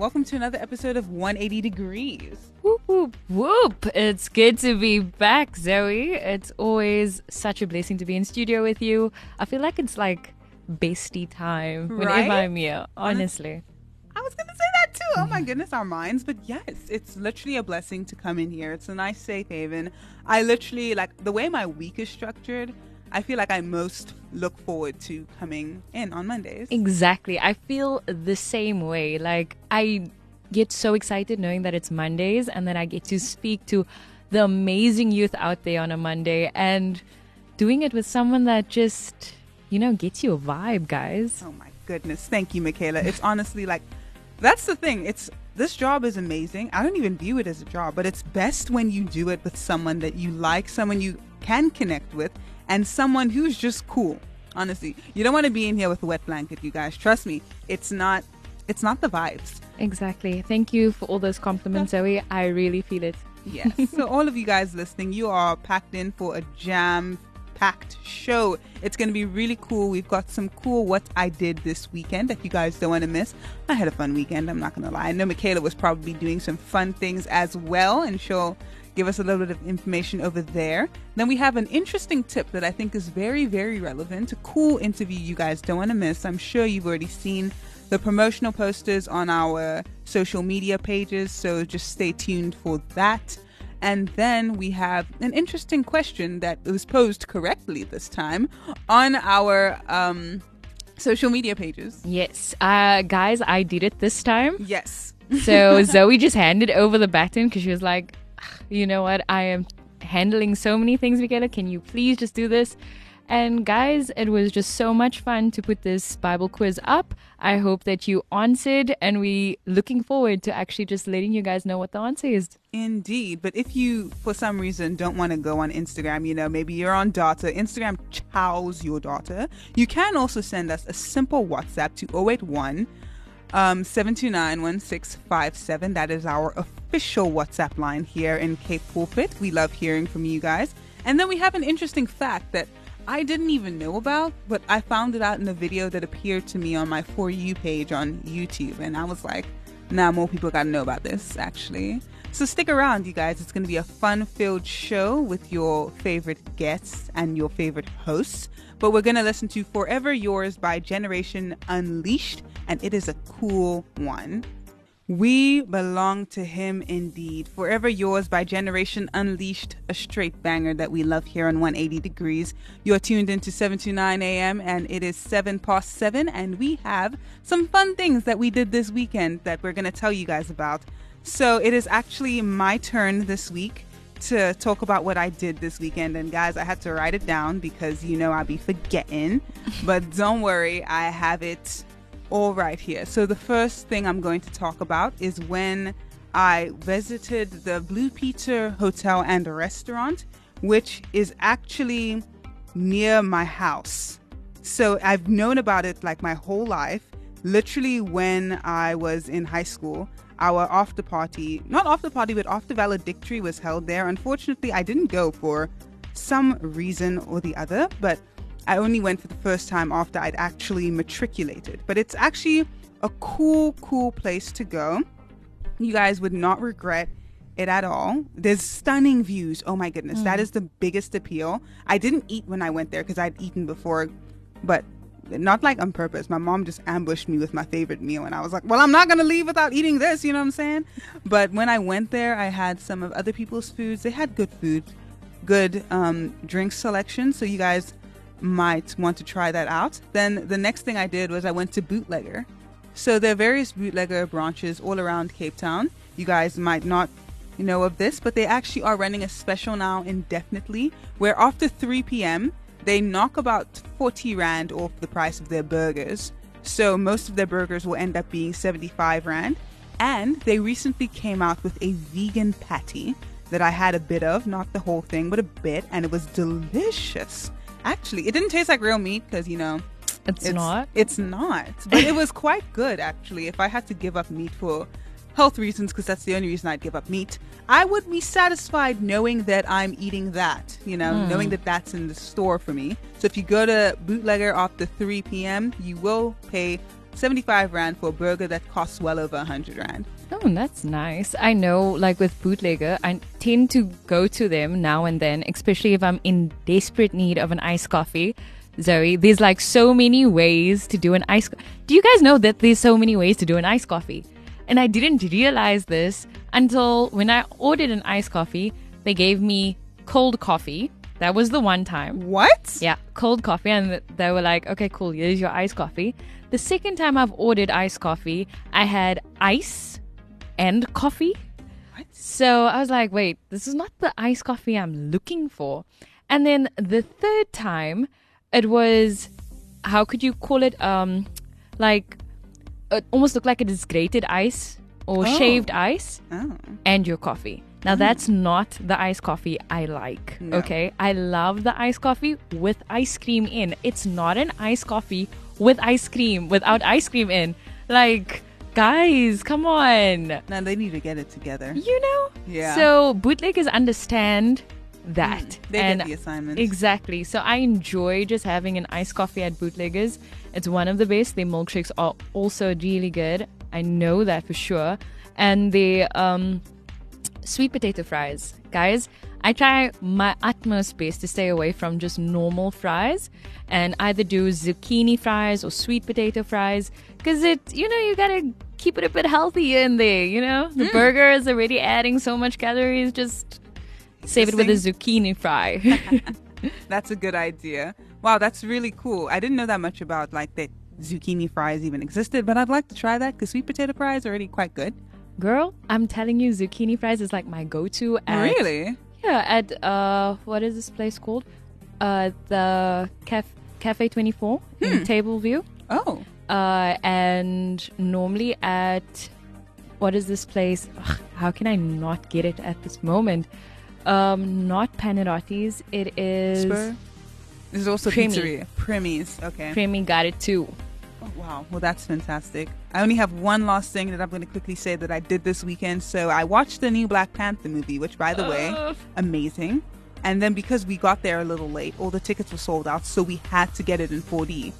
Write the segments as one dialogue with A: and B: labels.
A: Welcome to another episode of 180 Degrees.
B: Whoop, whoop, whoop. It's good to be back, Zoe. It's always such a blessing to be in studio with you. I feel like it's like bestie time whenever
A: Right?
B: I'm here, honestly.
A: I was going to say that too. Oh my goodness, our minds. But yes, it's literally a blessing to come in here. It's a nice safe haven. I literally, like, the way my week is structured, I feel like I most look forward to coming in on Mondays.
B: Exactly. I feel the same way. Like, I get so excited knowing that it's Mondays and then I get to speak to the amazing youth out there on a Monday and doing it with someone that just, you know, gets you a vibe, guys.
A: Oh my goodness. Thank you, Michaela. It's honestly like that's the thing. It's this job is amazing. I don't even view it as a job, but it's best when you do it with someone that you like, someone you can connect with, and someone who's just cool. Honestly, you don't want to be in here with a wet blanket, you guys. Trust me. It's not it's not the vibes.
B: Exactly. Thank you for all those compliments, Zoe. I really feel it.
A: Yes. so all of you guys listening, you are packed in for a jam packed show. It's going to be really cool. We've got some cool what I did this weekend that you guys don't want to miss. I had a fun weekend, I'm not going to lie. I know Michaela was probably doing some fun things as well, and she'll give us a little bit of information over there. Then we have an interesting tip that I think is very, very relevant. A cool interview you guys don't want to miss. I'm sure you've already seen the promotional posters on our social media pages, so just stay tuned for that. And then we have an interesting question that was posed correctly this time on our um, social media pages.
B: Yes. Uh, guys, I did it this time.
A: Yes.
B: So Zoe just handed over the baton because she was like, "Ugh, you know what? I am handling so many things, Michaela. Can you please just do this? And guys, it was just so much fun to put this Bible quiz up. I hope that you answered, and we looking forward to actually just letting you guys know what the answer is.
A: Indeed. But if you, for some reason, don't want to go on Instagram, you know, maybe you're on data, Instagram chows your data, you can also send us a simple WhatsApp to 081 um, 729-1657. That is our official WhatsApp line here in Cape Pulpit. We love hearing from you guys. And then we have an interesting fact that I didn't even know about, but I found it out in a video that appeared to me on my For You page on YouTube. And I was like, nah, more people got to know about this, actually. So stick around, you guys. It's going to be a fun filled show with your favorite guests and your favorite hosts. But we're going to listen to Forever Yours by Generation Unleashed, and it is a cool one. We belong to him indeed. Forever Yours by Generation Unleashed, a straight banger that we love here on 180 Degrees. You're tuned into 7 to 9 a.m. and it is 7 past 7, and we have some fun things that we did this weekend that we're going to tell you guys about. So it is actually my turn this week to talk about what I did this weekend. And guys, I had to write it down because you know I'll be forgetting. but don't worry, I have it all right here. So the first thing I'm going to talk about is when I visited the Blue Peter Hotel and Restaurant, which is actually near my house. So I've known about it like my whole life. Literally, when I was in high school, our after party, not after party, but after valedictory was held there. Unfortunately, I didn't go for some reason or the other, but I only went for the first time after I'd actually matriculated. But it's actually a cool, cool place to go. You guys would not regret it at all. There's stunning views. Oh my goodness, that mm. is the biggest appeal. I didn't eat when I went there because I'd eaten before, but not like on purpose. My mom just ambushed me with my favorite meal, and I was like, "Well, I'm not gonna leave without eating this." You know what I'm saying? But when I went there, I had some of other people's foods. They had good food, good um, drink selection. So you guys might want to try that out. Then the next thing I did was I went to Bootlegger. So there are various bootlegger branches all around Cape Town. You guys might not know of this, but they actually are running a special now indefinitely where after 3 p.m. they knock about 40 rand off the price of their burgers. So most of their burgers will end up being 75 rand. And they recently came out with a vegan patty that I had a bit of, not the whole thing, but a bit, and it was delicious. Actually, it didn't taste like real meat because, you know,
B: It's, not.
A: It's not. But it was quite good, actually. If I had to give up meat for health reasons, because that's the only reason I'd give up meat, I would be satisfied knowing that I'm eating that, you know, hmm. knowing that that's in the store for me. So if you go to Bootlegger after 3 p.m., you will pay 75 Rand for a burger that costs well over 100 Rand.
B: Oh, that's nice. I know, like with Bootlegger, I tend to go to them now and then, especially if I'm in desperate need of an iced coffee. Zoe, there's like so many ways to do an iced. Coffee. Do you guys know that there's so many ways to do an iced coffee? And I didn't realize this until when I ordered an iced coffee, they gave me cold coffee. That was the one time.
A: What?
B: Yeah, cold coffee. And they were like, okay, cool, here's your iced coffee. The second time I've ordered iced coffee, I had ice and coffee. What? So I was like, wait, this is not the iced coffee I'm looking for. And then the third time, it was, how could you call it? Um, like, it almost looked like it is grated ice or
A: Oh.
B: shaved ice
A: Oh.
B: and your coffee. Now hmm. that's not the iced coffee I like.
A: No.
B: Okay, I love the iced coffee with ice cream in. It's not an iced coffee with ice cream without ice cream in. Like, guys, come on.
A: Now they need to get it together.
B: You know?
A: Yeah.
B: So bootleggers understand that. Hmm.
A: They
B: and
A: get the assignment.
B: Exactly. So I enjoy just having an iced coffee at bootleggers. It's one of the best. Their milkshakes are also really good. I know that for sure. And the um, sweet potato fries. Guys, I try my utmost best to stay away from just normal fries and either do zucchini fries or sweet potato fries because it, you know, you gotta keep it a bit healthy in there, you know? The burger is already adding so much calories, just save it with a zucchini fry.
A: That's a good idea. Wow, that's really cool. I didn't know that much about like that zucchini fries even existed, but I'd like to try that because sweet potato fries are already quite good.
B: Girl, I'm telling you, zucchini fries is like my go-to. At,
A: really?
B: Yeah, at uh, what is this place called? Uh, the Caf- Cafe 24 in Tableview.
A: Oh,
B: Uh, and normally at what is this place? Ugh, how can I not get it at this moment? Um, not Panarotti's. It is
A: Spur. There's also
B: Primi.
A: pizzeria. Primis. Okay.
B: Primi got it too.
A: Oh, wow. Well, that's fantastic. I only have one last thing that I'm going to quickly say that I did this weekend. So I watched the new Black Panther movie, which, by the way, amazing. And then because we got there a little late, all the tickets were sold out, so we had to get it in 4D.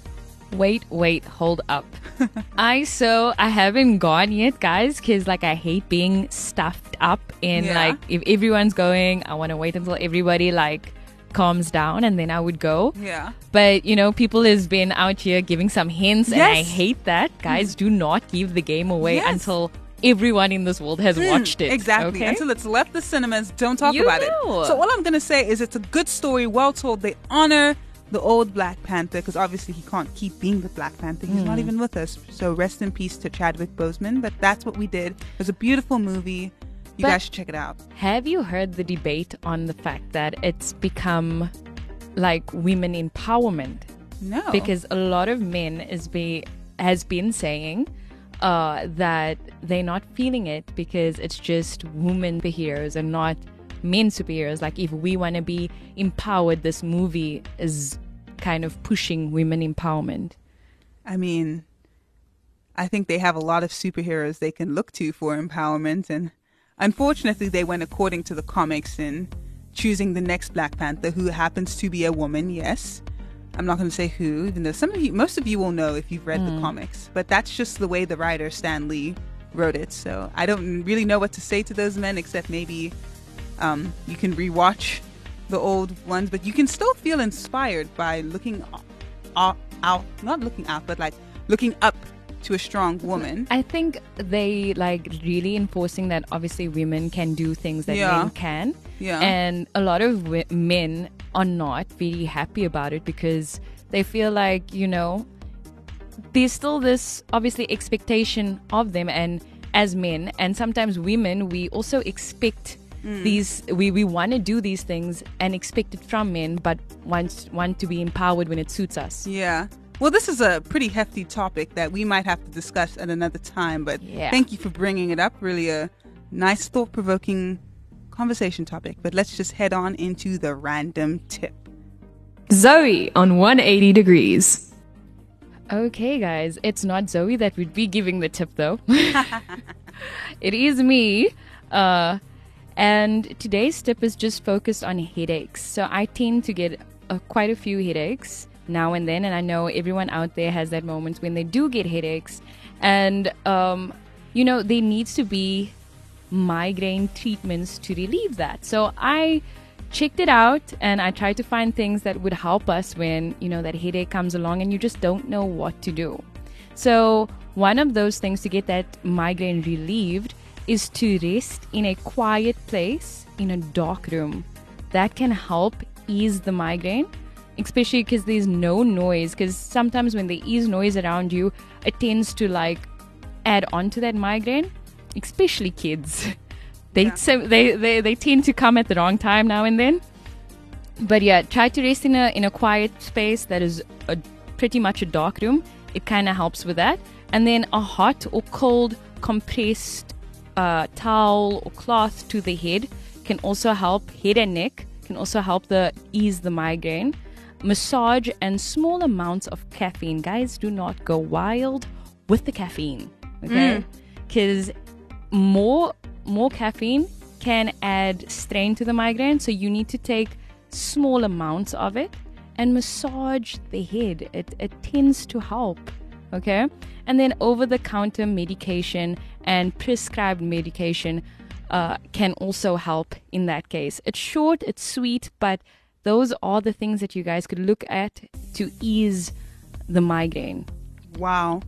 B: Wait, wait, hold up. I so I haven't gone yet, guys, because like I hate being stuffed up in
A: Yeah.
B: like if everyone's going, I want to wait until everybody like calms down and then I would go.
A: Yeah.
B: But you know, people has been out here giving some hints, and I hate that. Guys, do not give the game away
A: Yes.
B: until everyone in this world has watched it.
A: Exactly.
B: Okay?
A: Until it's left the cinemas, don't talk
B: You
A: about
B: know.
A: it. So all I'm gonna say is it's a good story, well told. They honor the old Black Panther because obviously he can't keep being the Black Panther. He's
B: Hmm.
A: not even with us. So rest in peace to Chadwick Boseman. But that's what we did. It was a beautiful movie. You
B: But-
A: guys should check it out.
B: Have you heard the debate on the fact that it's become like women empowerment?
A: No.
B: because a lot of men is be has been saying uh, that they're not feeling it because it's just women superheroes and not men superheroes. Like if we want to be empowered, this movie is kind of pushing women empowerment.
A: I mean, I think they have a lot of superheroes they can look to for empowerment, and unfortunately, they went according to the comics in choosing the next Black Panther, who happens to be a woman. Yes, I'm not going to say who, even though some of you, most of you will know if you've read the comics, but that's just the way the writer Stan Lee wrote it. So I don't really know what to say to those men, except maybe um, you can rewatch the old ones, but you can still feel inspired by looking out, out not looking out, but like looking up to a strong woman.
B: I think they like really enforcing that obviously women can do things that
A: Yeah.
B: men can.
A: Yeah.
B: And a lot of wi- men are not really happy about it because they feel like, you know, there's still this obviously expectation of them and as men and sometimes women we also expect mm. these we, we want to do these things and expect it from men but want want to be empowered when it suits us
A: Yeah. Well, this is a pretty hefty topic that we might have to discuss at another time, but
B: Yeah.
A: thank you for bringing it up. Really a nice, thought provoking conversation topic. But let's just head on into the random tip.
C: Zoe on 180 degrees.
B: Okay, guys, it's not Zoe that would be giving the tip, though. it is me. Uh, and today's tip is just focused on headaches. So I tend to get uh, quite a few headaches now and then, and I know everyone out there has that moment when they do get headaches, and um, you know there needs to be migraine treatments to relieve that. So I checked it out and I tried to find things that would help us when, you know, that headache comes along and you just don't know what to do. So, one of those things to get that migraine relieved is to rest in a quiet place in a dark room. That can help ease the migraine, especially because there's no noise. Because sometimes when there is noise around you, it tends to like add on to that migraine, especially kids. They, so they, they they tend to come at the wrong time now and then. But yeah, try to rest in a in a quiet space that is a, pretty much a dark room. It kind of helps with that. And then a hot or cold compressed uh, towel or cloth to the head can also help. Head and neck can also help the ease the migraine. Massage and small amounts of caffeine. Guys, do not go wild with the caffeine. Okay, because more more caffeine can add strain to the migraine so you need to take small amounts of it and massage the head it, it tends to help okay and then over the counter medication and prescribed medication uh, can also help in that case it's short it's sweet but those are the things that you guys could look at to ease the migraine
A: Wow.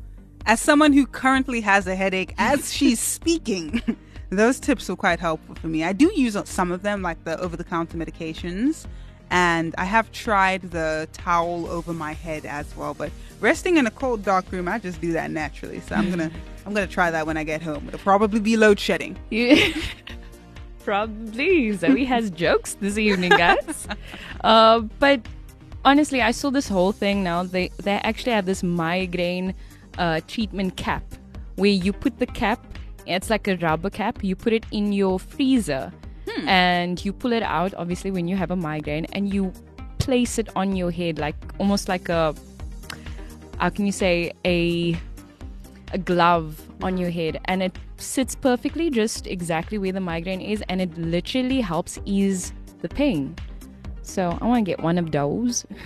A: As someone who currently has a headache as she's speaking, those tips were quite helpful for me. I do use some of them, like the over the counter medications, and I have tried the towel over my head as well. But resting in a cold, dark room, I just do that naturally. So I'm gonna I'm gonna try that when I get home. It'll probably be load shedding.
B: You- Probably. Zoe has jokes this evening, guys. uh, but honestly, I saw this whole thing now. They they actually have this migraine uh, treatment cap where you put the cap. It's like a rubber cap. You put it in your freezer, and you pull it out. Obviously, when you have a migraine, and you place it on your head, like almost like a how can you say a a glove on your head and it sits perfectly just exactly where the migraine is and it literally helps ease the pain. So I want to get one of those.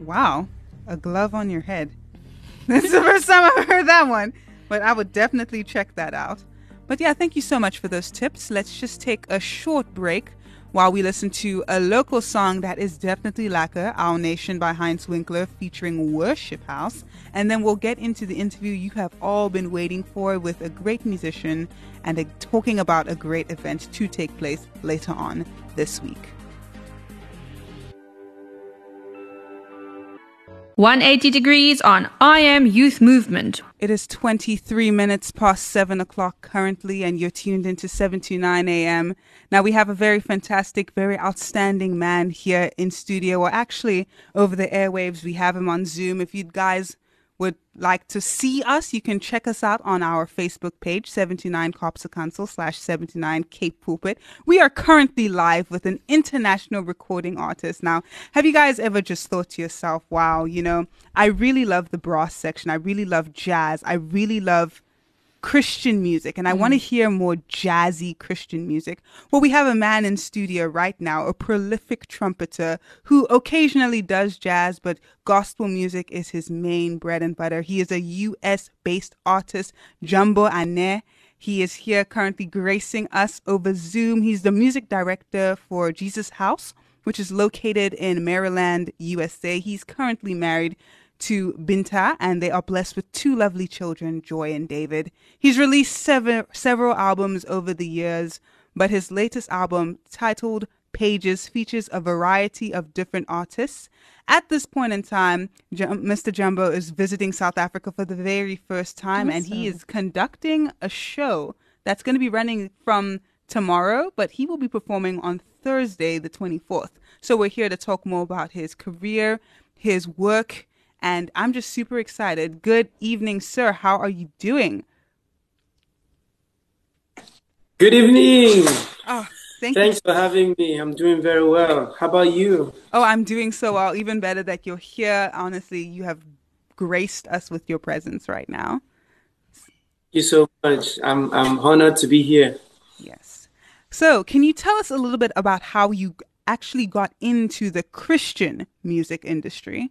A: Wow, a glove on your head. That's the first time I've heard that one. But I would definitely check that out. But yeah, thank you so much for those tips. Let's just take a short break while we listen to a local song that is definitely lacquer, Our Nation by Heinz Winkler featuring Worship House. And then we'll get into the interview you have all been waiting for with a great musician and a, talking about a great event to take place later on this week.
C: 180 degrees on I Am Youth Movement.
A: It is 23 minutes past 7 o'clock currently, and you're tuned into 7 to 9 a.m. Now, we have a very fantastic, very outstanding man here in studio, or actually over the airwaves. We have him on Zoom. If you guys would like to see us, you can check us out on our Facebook page, 79 Cops Council slash 79 Cape Pulpit. We are currently live with an international recording artist. Now, have you guys ever just thought to yourself, wow, you know, I really love the brass section. I really love jazz. I really love Christian music and I want to mm-hmm. hear more jazzy Christian music. Well, we have a man in studio right now, a prolific trumpeter who occasionally does jazz, but gospel music is his main bread and butter. He is a US based artist, Jumbo Ane. He is here currently gracing us over Zoom. He's the music director for Jesus House, which is located in Maryland, USA. He's currently married to Binta, and they are blessed with two lovely children, Joy and David. He's released sever- several albums over the years, but his latest album, titled Pages, features a variety of different artists. At this point in time, Mr. Jumbo is visiting South Africa for the very first time, awesome. and he is conducting a show that's going to be running from tomorrow, but he will be performing on Thursday, the 24th. So we're here to talk more about his career, his work, and I'm just super excited. Good evening, sir. How are you doing?
D: Good evening.
A: Oh, thank
D: Thanks
A: you.
D: for having me. I'm doing very well. How about you?
A: Oh, I'm doing so well. Even better that you're here. Honestly, you have graced us with your presence right now.
D: Thank you so much. I'm I'm honored to be here.
A: Yes. So, can you tell us a little bit about how you actually got into the Christian music industry?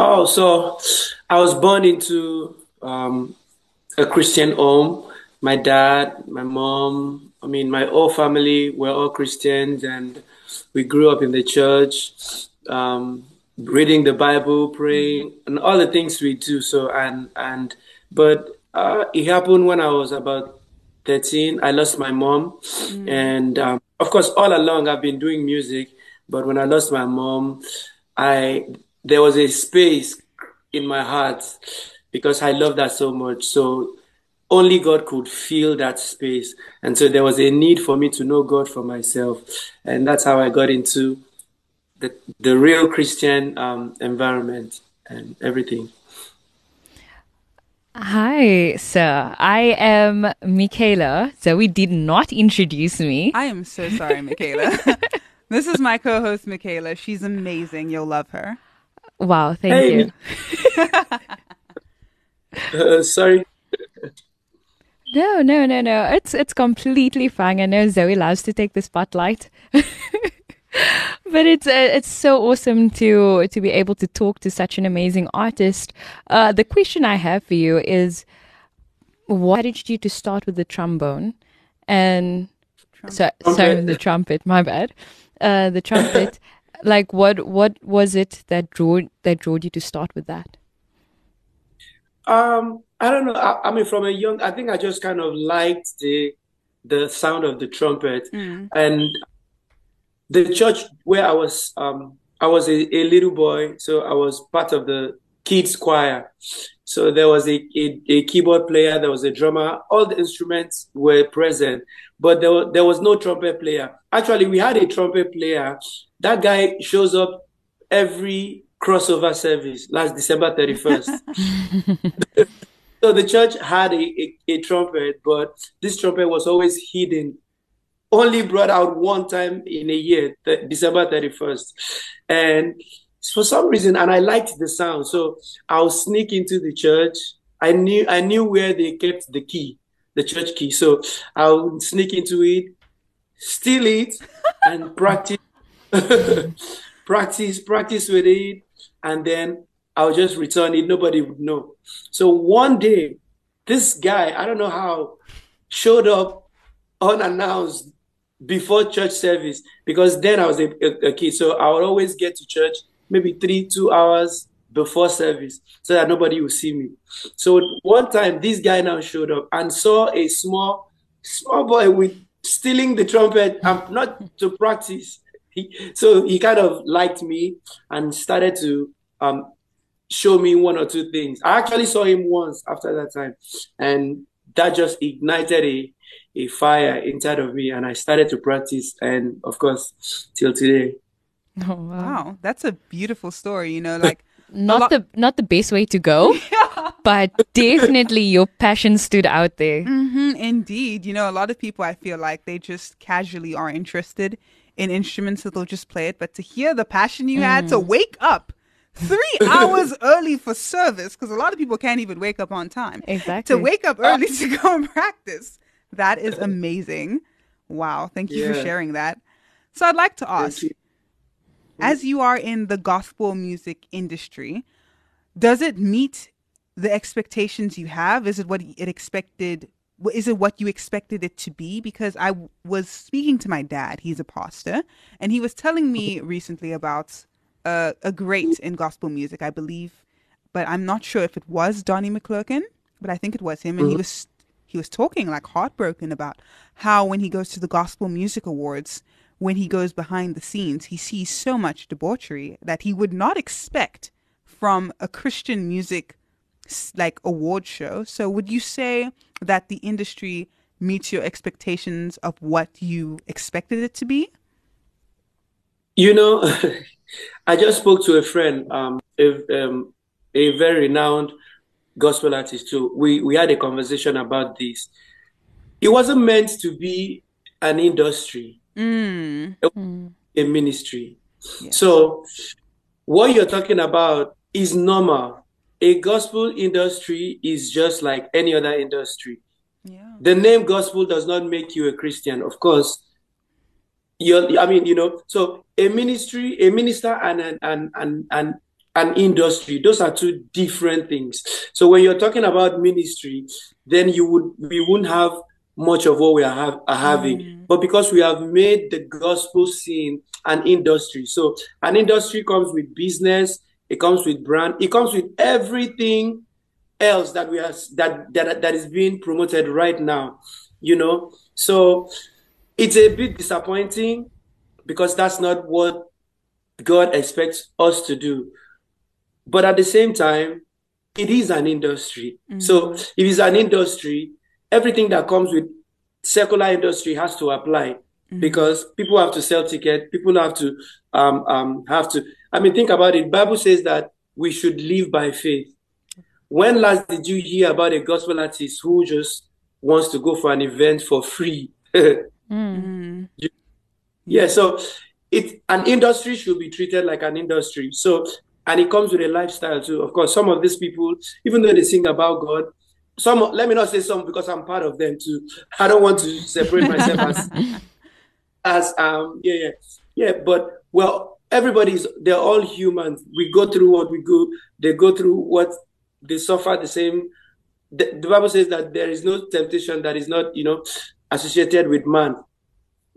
D: Oh, so I was born into um, a Christian home. My dad, my mom, I mean, my whole family were all Christians, and we grew up in the church, um, reading the Bible, praying, and all the things we do. So, and and but uh, it happened when I was about 13. I lost my mom, mm. and um, of course, all along I've been doing music. But when I lost my mom, I there was a space in my heart because I love that so much. So only God could fill that space. And so there was a need for me to know God for myself. And that's how I got into the, the real Christian um, environment and everything.
B: Hi, sir. I am Michaela. Zoe did not introduce me.
A: I am so sorry, Michaela. this is my co host, Michaela. She's amazing. You'll love her.
B: Wow, thank hey. you.
D: uh, sorry.
B: No, no, no, no. It's it's completely fine. I know Zoe loves to take the spotlight. but it's uh, it's so awesome to to be able to talk to such an amazing artist. Uh, the question I have for you is, what did you to start with the trombone? And so, sorry, the trumpet. My bad. Uh, the trumpet. like what what was it that drew that drew you to start with that?
D: Um, I don't know. I, I, mean, from a young, I think I just kind of liked the the sound of the trumpet, mm. and the church where I was. Um, I was a, a, little boy, so I was part of the kids choir. So there was a, a, a, keyboard player, there was a drummer, all the instruments were present, but there was, there was no trumpet player. Actually, we had a trumpet player that guy shows up every crossover service last December 31st. so the church had a, a, a, trumpet, but this trumpet was always hidden, only brought out one time in a year, December 31st. And for some reason, and I liked the sound, so I'll sneak into the church. I knew I knew where they kept the key, the church key. So I'll sneak into it, steal it, and practice practice, practice with it, and then I'll just return it. Nobody would know. So one day, this guy, I don't know how, showed up unannounced before church service because then I was a, a, a kid. So I would always get to church maybe three, two hours before service so that nobody will see me. So one time, this guy now showed up and saw a small, small boy with stealing the trumpet, um, not to practice, he, so he kind of liked me and started to um, show me one or two things. I actually saw him once after that time, and that just ignited a a fire inside of me, and I started to practice, and of course, till today.
A: Oh, wow. wow, that's a beautiful story. You know, like
B: not lo- the not the best way to go, yeah. but definitely your passion stood out there.
A: Mm-hmm, indeed, you know, a lot of people I feel like they just casually are interested in instruments that they'll just play it, but to hear the passion you mm. had to mm. wake up three hours early for service, because a lot of people can't even wake up on time.
B: Exactly.
A: To wake up early to go and practice. That is amazing. Wow. Thank you yeah. for sharing that. So I'd like to ask as you are in the gospel music industry, does it meet the expectations you have? Is it what it expected is it what you expected it to be? Because I was speaking to my dad, he's a pastor, and he was telling me recently about a, a great in gospel music, I believe, but I'm not sure if it was Donnie McClurkin, but I think it was him, and he
D: Mhm.
A: was he was talking like heartbroken about how when he goes to the Gospel Music Awards, when he goes behind the scenes, he sees so much debauchery that he would not expect from a Christian music like award show. So would you say that the industry meets your expectations of what you expected it to be?
D: You know, I just spoke to a friend, um, a, um, a very renowned gospel artist too. We we had a conversation about this. It wasn't meant to be an industry,
A: Mm.
D: a ministry.
A: Yeah.
D: So what you're talking about is normal. A gospel industry is just like any other industry.
A: Yeah.
D: The name gospel does not make you a Christian, of course. You're, I mean, you know, so a ministry, a minister, and an and and and an industry, those are two different things. So when you're talking about ministry, then you would we wouldn't have much of what we are, have, are having. Mm. But because we have made the gospel scene an industry, so an industry comes with business, it comes with brand, it comes with everything else that we are that that that is being promoted right now you know? So it's a bit disappointing because that's not what god expects us to do. But at the same time it is an industry. So mm. if it's an industry everything that comes with secular industry has to apply because people have to sell ticket, people have to um, um have to i mean think about it bible says that we should live by faith when last did you hear about a gospel artist who just wants to go for an event for free?
A: mm-hmm.
D: yeah, so it an industry should be treated like an industry. So and it comes with a lifestyle too. Of course, some of these people, even though they sing about God, some let me not say some because I'm part of them too. I don't want to separate myself as as um yeah yeah. Yeah but well everybody's they're all humans we go through what we go they go through what they suffer the same. The, the bible says that there is no temptation that is not you know associated with man.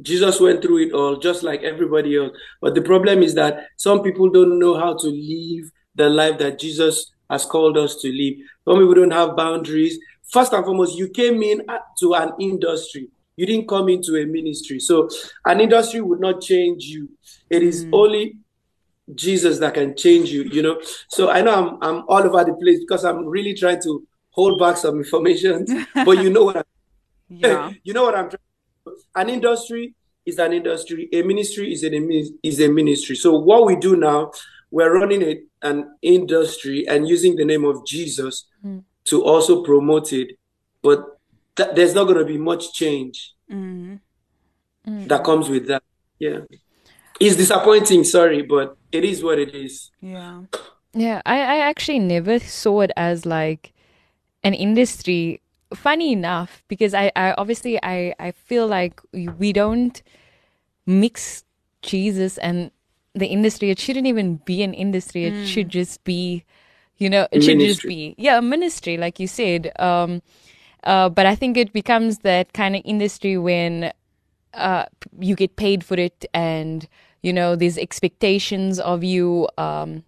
D: Jesus went through it all just like everybody else. But the problem is that some people don't know how to live the life that jesus has called us to live. Some people don't have boundaries first and foremost you came in to an industry. You didn't come into a ministry. So an industry would not change you. It is mm. only jesus that can change you you know? So i know i'm, I'm all over the place because i'm really trying to hold back some information but you know what I'm,
A: Yeah.
D: you know what i'm trying an industry is an industry. A ministry is an is a ministry. So what we do now we're running a, an industry and using the name of jesus to also promote it but th- there's not going to be much change
A: Mm.
D: that comes with that yeah it's disappointing sorry but it is what it is
A: Yeah.
B: Yeah, I, I actually never saw it as like an industry. Funny enough, because I, I obviously I, I feel like we- we don't mix Jesus and the industry. It shouldn't even be an industry. It should just be, you know, it should just be yeah, a ministry, like you said. Um, uh, but I think it becomes that kind of industry when uh, you get paid for it, and you know, these expectations of you. Um,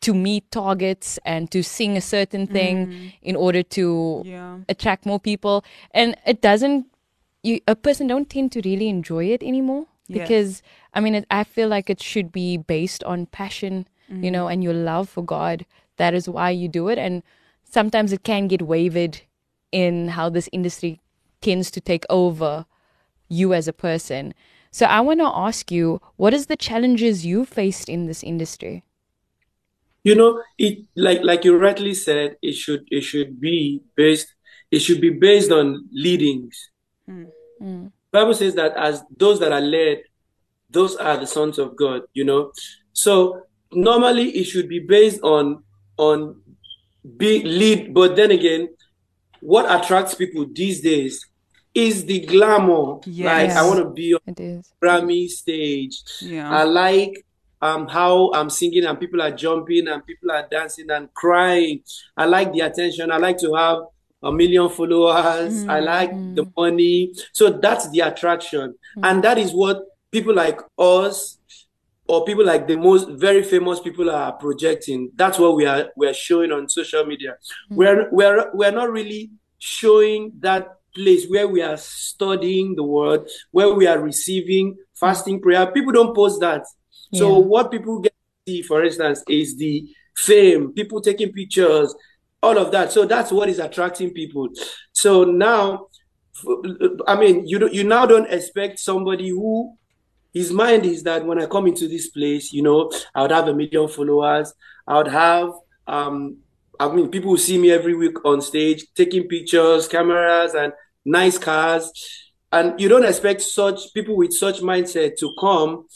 B: to meet targets and to sing a certain thing in order to
A: Yeah.
B: attract more people and it doesn't you a person don't tend to really enjoy it anymore
A: Yes.
B: because i mean it, i feel like it should be based on passion you mm. know and your love for god. That is why you do it. And sometimes it can get wavered in how this industry tends to take over you as a person. So i want to ask you what is the challenges you faced in this industry?
D: You know it like like you rightly said it should it should be based it should be based on leadings mm. Mm. Bible says that as those that are led those are the sons of god you know so normally it should be based on on be lead but then again what attracts people these days is the glamour like i want to be on
B: it is
D: Grammy stage.
A: Yeah.
D: I like um how I'm singing and people are jumping and people are dancing and crying. I like the attention. I like to have a million followers. I mm-hmm. like mm-hmm. the money. So that's the attraction. Mm-hmm. And that is what people like us or people like the most very famous people are projecting. That's what we are we are showing on social media. Mm-hmm. We're we're we're not really showing that place where we are studying the word, where we are receiving fasting prayer. People don't post that. Yeah. So what people get to see, for instance, is the fame, people taking pictures, all of that. So that's what is attracting people. So now, I mean, you you now don't expect somebody who his mind is that when I come into this place, you know, I would have a million followers. I would have, um, I mean, people will see me every week on stage, taking pictures, cameras, and nice cars. And you don't expect such people with such mindset to come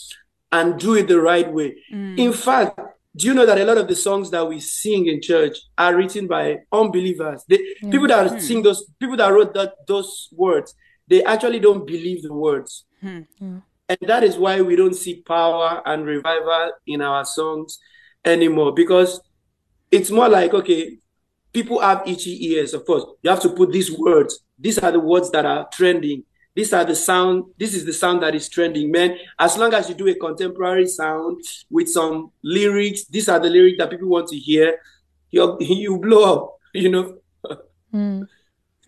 D: and do it the right way. Mm. In fact, do you know that a lot of the songs that we sing in church are written by unbelievers? They, mm. People that mm. sing those, people that wrote that those words, they actually don't believe the words. Mm. And that is why we don't see power and revival in our songs anymore because it's more like, okay, people have itchy ears, of course. You have to put these words. These are the words that are trending. These are the sound. This is the sound that is trending, man. As long as you do a contemporary sound with some lyrics, these are the lyrics that people want to hear. You you blow up, you know.
A: mm.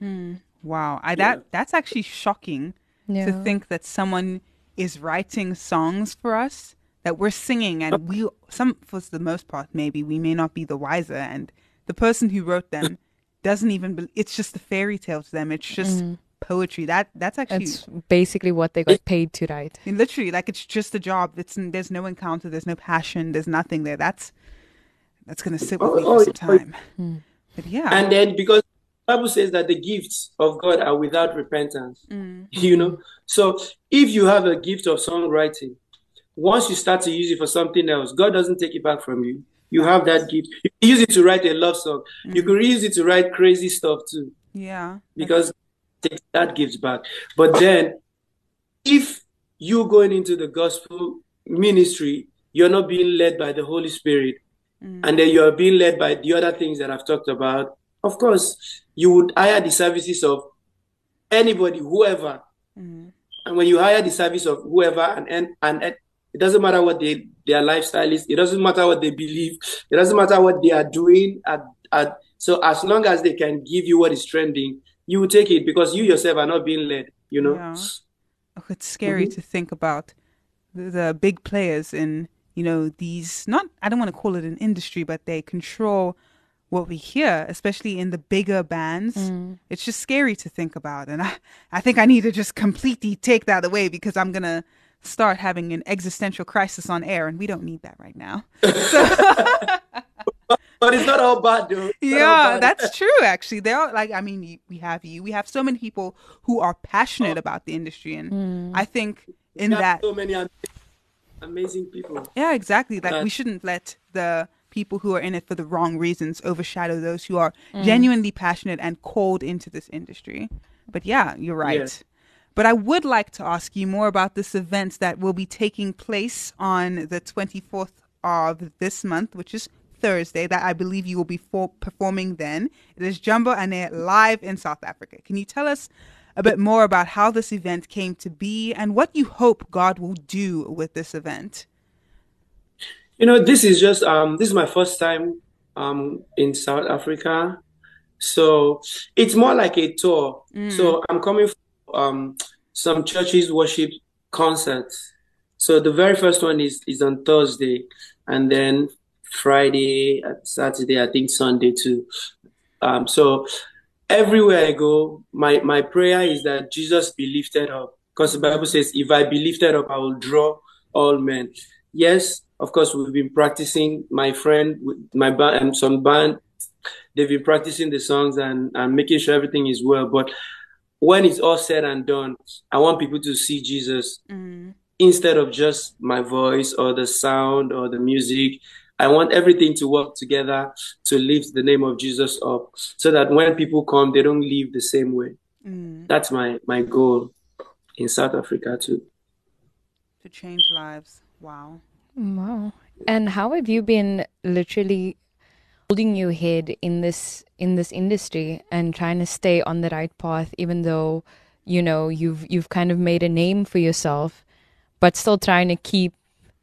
A: Mm. Wow, I, that yeah. that's actually shocking yeah. to think that someone is writing songs for us that we're singing and we some for the most part maybe we may not be the wiser and the person who wrote them doesn't even be, it's just a fairy tale to them it's just mm. Poetry that that's actually
B: that's basically what they got paid to write
A: literally like it's just a job it's there's no encounter there's no passion there's nothing there that's that's gonna sit with oh, me for oh, some time mm. but yeah
D: and then because Bible says that the gifts of God are without repentance. Mm. You know, so if you have a gift of songwriting, once you start to use it for something else, God doesn't take it back from you. You have that gift. You can use it to write a love song. Mm. You can use it to write crazy stuff too.
A: Yeah.
D: Because take that gift back. But then, if you going into the gospel ministry, you're not being led by the Holy Spirit, mm. and then you're being led by the other things that I've talked about of course, you would hire the services of anybody, whoever. Mm-hmm. And when you hire the service of whoever, and, and, and it doesn't matter what they, their lifestyle is, it doesn't matter what they believe, it doesn't matter what they are doing. At, at, so as long as they can give you what is trending, you will take it because you yourself are not being led, you know? Yeah.
A: Oh, it's scary mm-hmm. to think about the, the big players in, you know, these, not, I don't want to call it an industry, but they control what we hear, especially in the bigger bands. Mm. It's just scary to think about. And I, I think I need to just completely take that away because I'm going to start having an existential crisis on air. And we don't need that right now. So,
D: but it's not all bad, dude.
A: Yeah, that's true. Actually, there are like I mean, we have you. We have so many people who are passionate oh. about the industry, and mm. I think in that
D: so many amazing people.
A: Yeah, exactly. Like we shouldn't let the people who are in it for the wrong reasons overshadow those who are mm. genuinely passionate and called into this industry. But yeah, you're right. Yeah. But I would like to ask you more about this event that will be taking place on the 24th of this month, which is Thursday, that I believe you will be for- performing then. It is Jumbo Ane live in South Africa. Can you tell us a bit more about how this event came to be and what you hope God will do with this event?
D: You know, this is just um, this is my first time um, in South Africa, so it's more like a tour. Mm. So I'm coming from um, some churches worship concerts. So the very first one is is on Thursday, and then Friday, Saturday, I think Sunday too. Um, so everywhere I go, my my prayer is that Jesus be lifted up, because the Bible says, "If I be lifted up, I will draw all men." Yes, of course, we've been practicing. My friend, my band, and some band, they've been practicing the songs and, and making sure everything is well. But when it's all said and done, I want people to see Jesus mm. instead of just my voice or the sound or the music. I want everything to work together to lift the name of Jesus up so that when people come, they don't leave the same way. Mm. That's my, my goal in South Africa too.
A: To change lives. Wow.
B: Wow. And how have you been literally holding your head in this in this industry and trying to stay on the right path even though you know you've you've kind of made a name for yourself but still trying to keep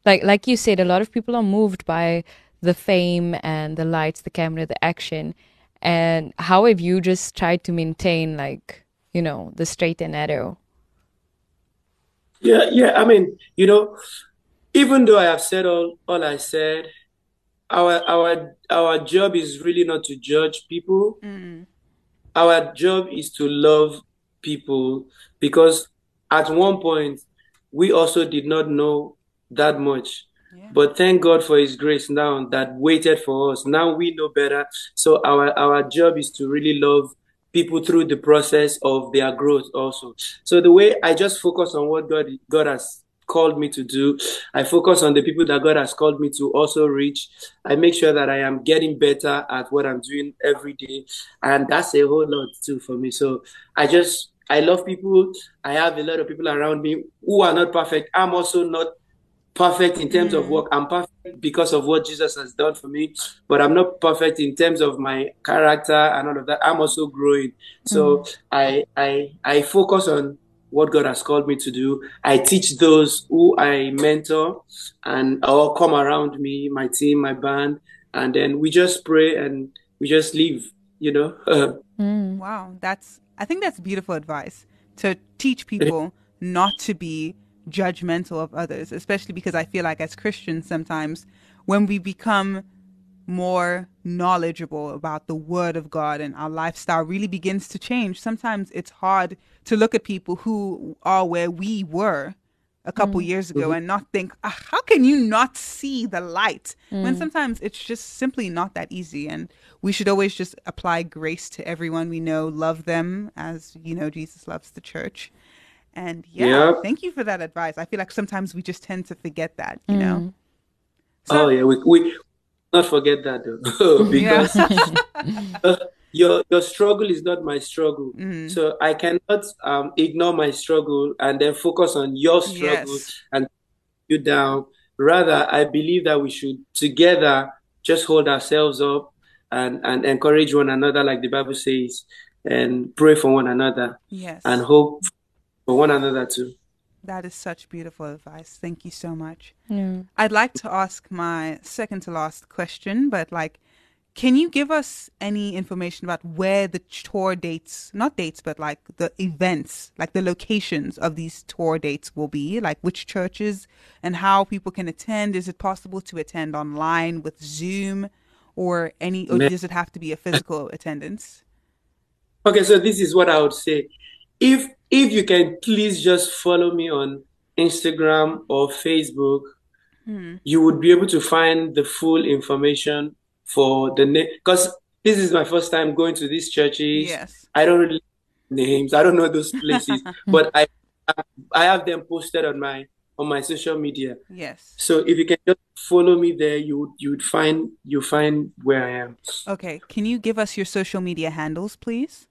B: like like you said, a lot of people are moved by the fame and the lights, the camera, the action. And how have you just tried to maintain like, you know, the straight and narrow?
D: Yeah, yeah. I mean, you know, even though I have said all all I said, our our our job is really not to judge people.
A: Mm.
D: Our job is to love people because at one point we also did not know that much.
A: Yeah.
D: But thank God for His grace now that waited for us. Now we know better. So our our job is to really love people through the process of their growth also. So the way I just focus on what God God has called me to do, I focus on the people that God has called me to also reach. I make sure that I am getting better at what I'm doing every day, and that's a whole lot too for me. So I just I love people. I have a lot of people around me who are not perfect. I'm also not perfect in terms of mm. work. I'm perfect because of what Jesus has done for me, but I'm not perfect in terms of my character and all of that. I'm also growing. So mm. I I I focus on what God has called me to do. I teach those who I mentor and all come around me, my team, my band, and then we just pray and we just live, you know. Mm.
A: Wow, that's I think that's beautiful advice to teach people not to be judgmental of others, especially because I feel like as Christians sometimes when we become more knowledgeable about the word of God and our lifestyle really begins to change, sometimes it's hard to look at people who are where we were a couple mm. years ago mm-hmm. and not think, ah, how can you not see the light? When mm. sometimes it's just simply not that easy. And we should always just apply grace to everyone we know, love them as, you know, Jesus loves the church. And yeah,
D: Yep.
A: thank you for that advice. I feel like sometimes we just tend to forget that, you know?
D: oh yeah, we we not forget that though, because uh, your your struggle is not my struggle.
A: Mm-hmm.
D: So I cannot um, ignore my struggle and then focus on your struggle
A: Yes.
D: and you down. Rather, I believe that we should together just hold ourselves up and, and encourage one another, like the Bible says, and pray for one another
A: Yes.
D: and hope for one another too.
A: That is such beautiful advice. Thank you so much.
B: Yeah.
A: I'd like to ask my second to last question, but like, can you give us any information about where the tour dates, not dates, but like the events, like the locations of these tour dates will be, like which churches and how people can attend? Is it possible to attend online with Zoom or any, or does it have to be a physical attendance?
D: Okay, so this is what I would say. If if you can please just follow me on Instagram or Facebook, hmm. you would be able to find the full information for the name. Because this is my first time going to these churches.
A: Yes.
D: I don't really know names. I don't know those places, but I I have them posted on my on my social media.
A: Yes.
D: So if you can just follow me there, you would you would find you find where I am.
A: Okay. Can you give us your social media handles, please?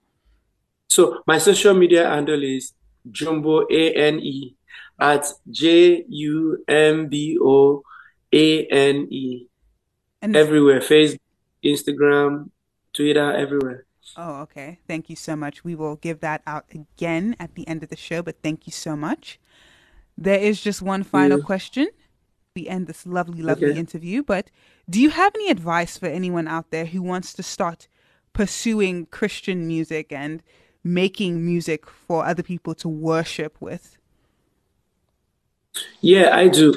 D: So my social media handle is Jumbo A N E at J U M B O A N E
A: And
D: everywhere. Facebook, Instagram, Twitter, everywhere.
A: Oh, okay. Thank you so much. We will give that out again at the end of the show, but thank you so much. There is just one final
D: Yeah.
A: question. We end this lovely, lovely
D: Okay.
A: interview, but do you have any advice for anyone out there who wants to start pursuing Christian music and making music for other people to worship with?
D: Yeah, I do.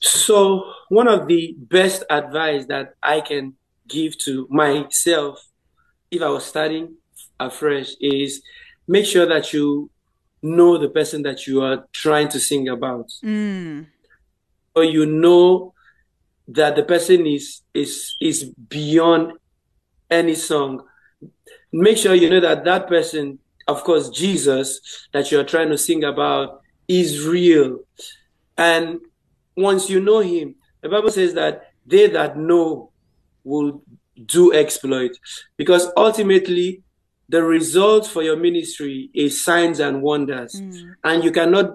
D: So one of the best advice that I can give to myself if I was starting afresh is make sure that you know the person that you are trying to sing about.
A: Mm,
D: or you know that the person is is is beyond any song make sure you know that that person of course jesus that you're trying to sing about is real. And once you know him the bible says that they that know will do exploit. Because ultimately the result for your ministry is signs and wonders. Mm. And you cannot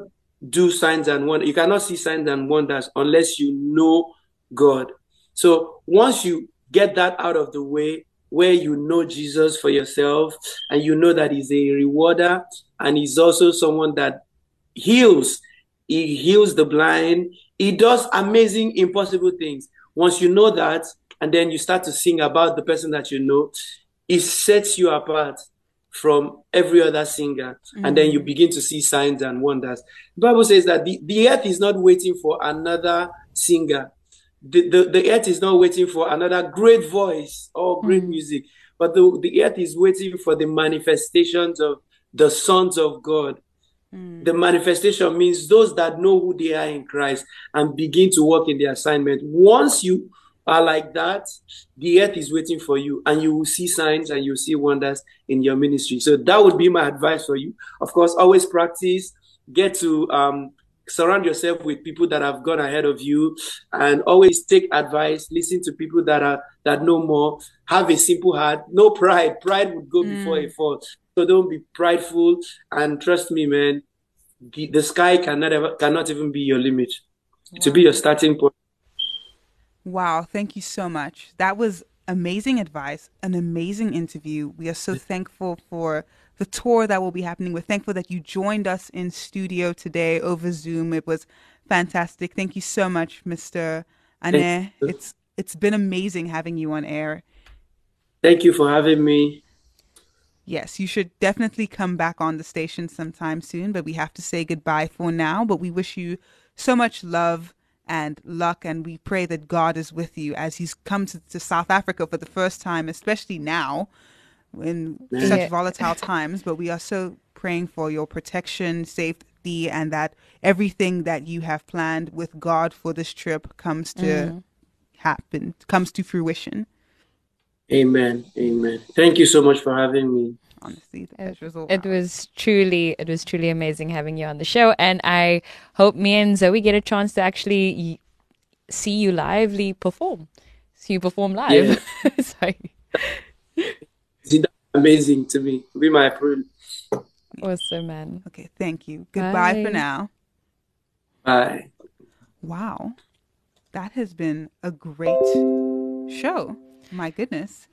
D: do signs and wonders you cannot see signs and wonders unless you know god. So once you get that out of the way where you know jesus for yourself and you know that he's a rewarder and he's also someone that heals He heals the blind. He does amazing, impossible things. Once you know that, and then you start to sing about the person that you know, it sets you apart from every other singer. Mm-hmm. And then you begin to see signs and wonders. The Bible says that the, the earth is not waiting for another singer. The, the, the earth is not waiting for another great voice or great mm-hmm. music, but the, the earth is waiting for the manifestations of the sons of God. Mm. The manifestation means those that know who they are in Christ and begin to work in their assignment. Once you are like that, the earth is waiting for you and you will see signs and you'll see wonders in your ministry. So that would be my advice for you. Of course, always practice, get to um, surround yourself with people that have gone ahead of you and always take advice, listen to people that are that know more, have a simple heart, no pride. Pride would go mm. before a fall. So don't be prideful and trust me, man, the, the sky cannot ever, cannot even be your limit. Wow. To be your starting point
A: Wow, thank you so much. That was amazing advice, an amazing interview. We are so thankful for the tour that will be happening. We're thankful that you joined us in studio today over Zoom. It was fantastic. Thank you so much, Mr. Ane. It's it's been amazing having you on air.
D: Thank you for having me.
A: Yes, you should definitely come back on the station sometime soon, but we have to say goodbye for now. But we wish you so much love and luck. And we pray that God is with you as He's come to, to South Africa for the first time, especially now in yeah. such volatile times. But we are so praying for your protection, safety, and that everything that you have planned with God for this trip comes to mm. happen, comes to fruition.
D: Amen. Amen. Thank you so much for having me
A: honestly it,
B: it was truly it was truly amazing having you on the show and i hope me and zoe get a chance to actually see you lively perform see you perform live yeah. sorry
D: amazing to me be my friend
B: awesome man
A: okay thank you goodbye Bye. for now
D: Bye.
A: Wow. That has been a great show. My goodness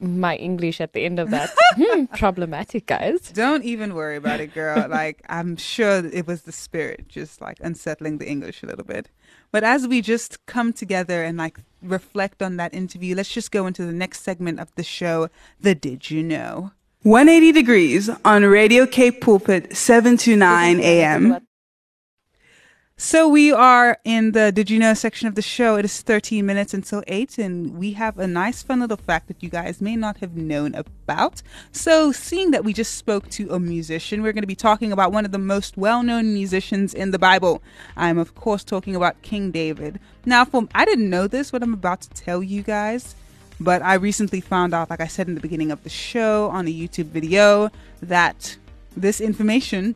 B: my English at the end of that. hmm, problematic, guys.
A: Don't even worry about it, girl. like, I'm sure it was the spirit just like unsettling the English a little bit. But as we just come together and like reflect on that interview, let's just go into the next segment of the show, the Did You Know? 180 degrees on Radio Cape Pulpit, 7 to 9 a.m. So we are in the Did You Know section of the show. It is 13 minutes until 8, and we have a nice, fun little fact that you guys may not have known about. So, seeing that we just spoke to a musician, we're going to be talking about one of the most well known musicians in the Bible. I'm, of course, talking about King David. Now, for, I didn't know this, what I'm about to tell you guys, but I recently found out, like I said in the beginning of the show on a YouTube video, that this information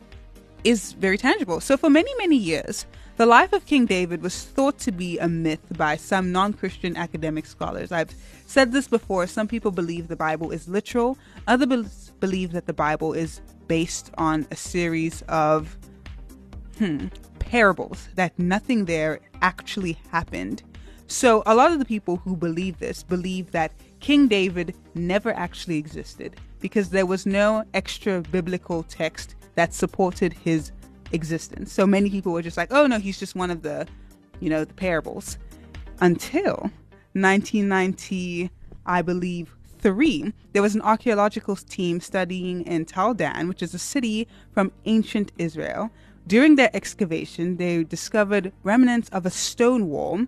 A: is very tangible. So, for many, many years, the life of King David was thought to be a myth by some non Christian academic scholars. I've said this before. Some people believe the Bible is literal, others believe that the Bible is based on a series of hmm, parables, that nothing there actually happened. So, a lot of the people who believe this believe that King David never actually existed because there was no extra biblical text that supported his existence. So many people were just like, oh no, he's just one of the, you know, the parables. Until 1990, I believe, three, there was an archaeological team studying in Tel Dan, which is a city from ancient Israel. During their excavation, they discovered remnants of a stone wall,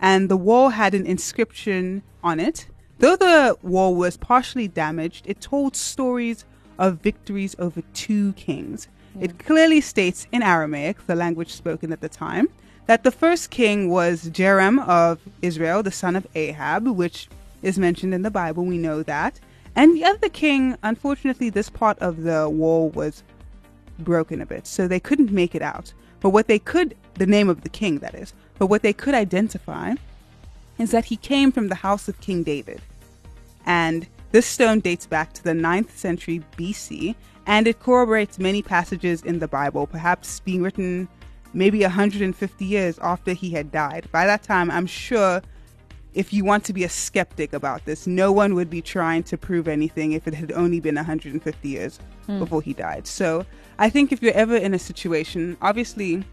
A: and the wall had an inscription on it. Though the wall was partially damaged, it told stories of victories over two kings. It clearly states in Aramaic, the language spoken at the time, that the first king was Joram of Israel, the son of Ahab, which is mentioned in the Bible. We know that. And the other king, unfortunately, this part of the wall was broken a bit, so they couldn't make it out. But what they could, the name of the king, that is, but what they could identify is that he came from the house of King David. And this stone dates back to the 9th century BC, and it corroborates many passages in the Bible, perhaps being written maybe 150 years after he had died. By that time, I'm sure if you want to be a skeptic about this, no one would be trying to prove anything if it had only been 150 years hmm. before he died. So I think if you're ever in a situation, obviously,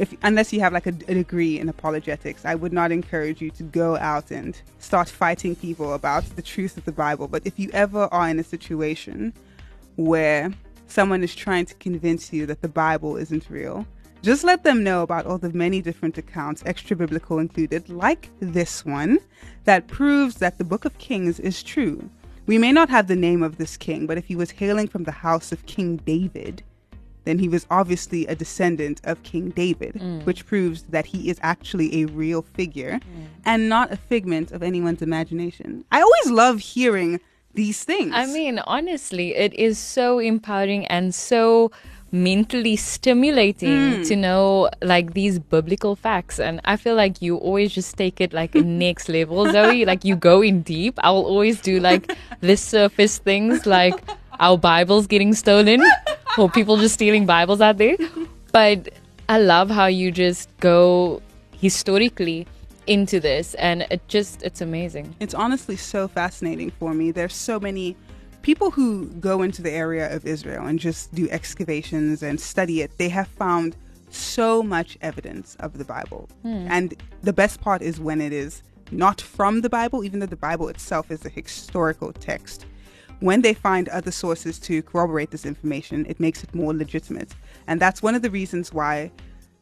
A: if unless you have like a, a, degree in apologetics, I would not encourage you to go out and start fighting people about the truth of the Bible. But if you ever are in a situation where someone is trying to convince you that the Bible isn't real, just let them know about all the many different accounts, extra biblical included, like this one, that proves that the Book of Kings is true. We may not have the name of this king, but if he was hailing from the house of King David, then he was obviously a descendant of King David, mm. which proves that he is actually a real figure mm. and not a figment of anyone's imagination. I always love hearing these things.
B: I mean, honestly, it is so empowering and so mentally stimulating mm. to know like these biblical facts and i feel like you always just take it like next level zoe like you go in deep i'll always do like the surface things like our bibles getting stolen or people just stealing bibles out there but i love how you just go historically into this and it just it's amazing
A: it's honestly so fascinating for me there's so many people who go into the area of Israel and just do excavations and study it, they have found so much evidence of the Bible. Hmm. And the best part is when it is not from the Bible, even though the Bible itself is a historical text. When they find other sources to corroborate this information, it makes it more legitimate. And that's one of the reasons why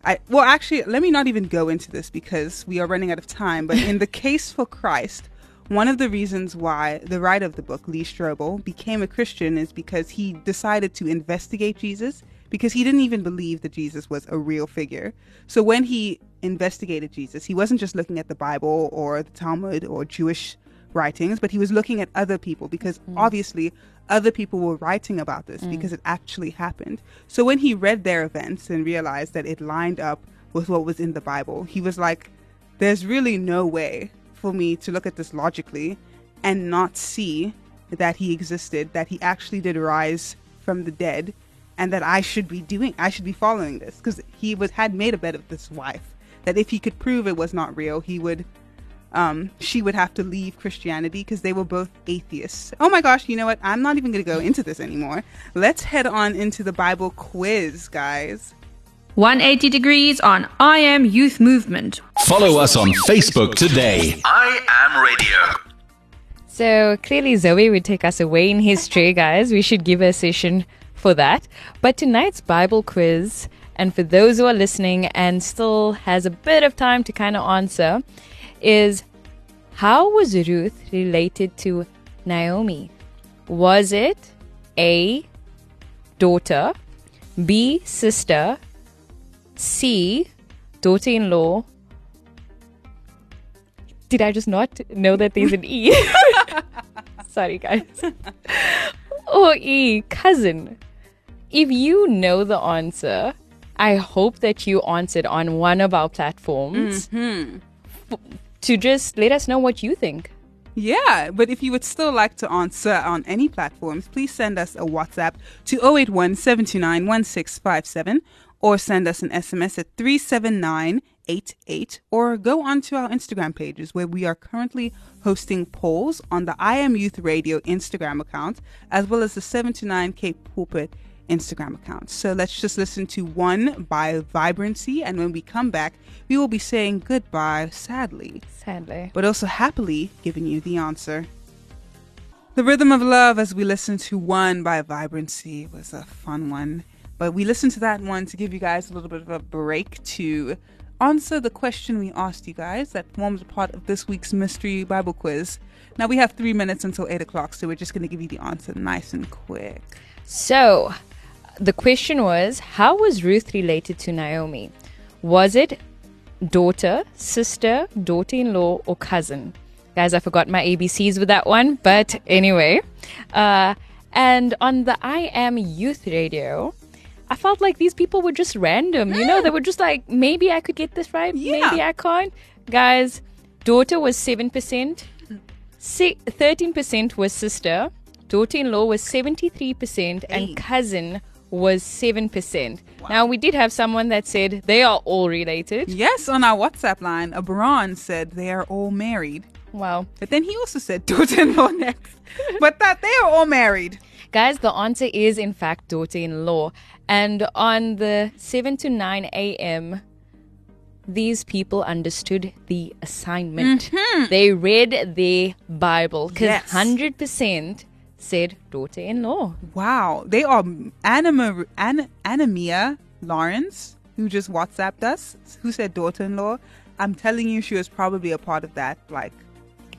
A: I, well, actually, let me not even go into this because we are running out of time. But in the case for Christ, one of the reasons why the writer of the book, Lee Strobel, became a Christian is because he decided to investigate Jesus because he didn't even believe that Jesus was a real figure. So when he investigated Jesus, he wasn't just looking at the Bible or the Talmud or Jewish writings, but he was looking at other people because mm. obviously other people were writing about this mm. because it actually happened. So when he read their events and realized that it lined up with what was in the Bible, he was like, there's really no way for me to look at this logically and not see that he existed, that he actually did rise from the dead, and that I should be doing, I should be following this because he was had made a bet with this wife that if he could prove it was not real, he would, um, she would have to leave Christianity because they were both atheists. Oh my gosh, you know what? I'm not even going to go into this anymore. Let's head on into the Bible quiz, guys.
C: 180 degrees on I Am Youth Movement.
E: Follow us on Facebook today.
F: I Am Radio.
B: So clearly, Zoe would take us away in history, guys. We should give a session for that. But tonight's Bible quiz, and for those who are listening and still has a bit of time to kind of answer, is how was Ruth related to Naomi? Was it A, daughter, B, sister, C, daughter in law. Did I just not know that there's an E? Sorry, guys. or E, cousin. If you know the answer, I hope that you answered on one of our platforms mm-hmm. To just let us know what you think.
A: Yeah, but if you would still like to answer on any platforms, please send us a WhatsApp to 081 729 1657 or send us an SMS at 37988 or go onto our Instagram pages where we are currently hosting polls on the I Am Youth Radio Instagram account as well as the 7 to 9 Cape Pulpit Instagram account. So let's just listen to one by Vibrancy and when we come back, we will be saying goodbye sadly.
B: Sadly.
A: But also happily giving you the answer. The Rhythm of Love as we listen to one by Vibrancy was a fun one. But we listened to that one to give you guys a little bit of a break to answer the question we asked you guys that forms a part of this week's mystery Bible quiz. Now we have three minutes until eight o'clock, so we're just going to give you the answer nice and quick.
B: So, the question was How was Ruth related to Naomi? Was it daughter, sister, daughter in law, or cousin? Guys, I forgot my ABCs with that one, but anyway. Uh, and on the I Am Youth Radio, I felt like these people were just random. You know, they were just like, maybe I could get this right, yeah. maybe I can't. Guys, daughter was 7%, 13% was sister, daughter in law was 73%, and cousin was 7%. Wow. Now, we did have someone that said they are all related.
A: Yes, on our WhatsApp line, Abron said they are all married.
B: Wow.
A: But then he also said daughter in law next. but that they are all married.
B: Guys, the answer is in fact daughter in law. And on the 7 to 9 a.m. these people understood the assignment. Mm-hmm. They read their Bible because
A: Yes.
B: 100% said daughter in law.
A: Wow, they are Anima, An, Anamia Lawrence, who just WhatsApped us, who said daughter-in-law. I'm telling you, she was probably a part of that like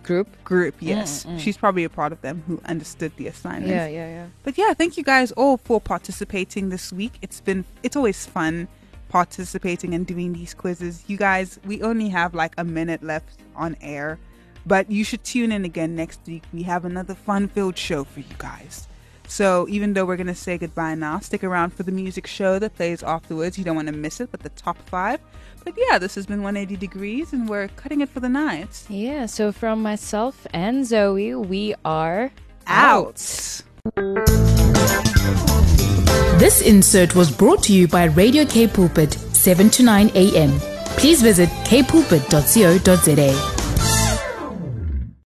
B: Group.
A: group. Yes, mm, mm. she's probably a part of them who understood the assignment.
B: Yeah, yeah, yeah.
A: But yeah, thank you guys all for participating this week. It's been it's always fun participating and doing these quizzes. You guys, we only have like a minute left on air, but you should tune in again next week. We have another fun-filled show for you guys. So even though we're gonna say goodbye now, stick around for the music show that plays afterwards. You don't want to miss it. But the top five. But yeah, this has been 180 degrees, and we're cutting it for the night.
B: Yeah, so from myself and Zoe, we are
A: Out.
G: This insert was brought to you by Radio Cape Pulpit, 7 to 9 a.m. Please visit capepulpit.co.za.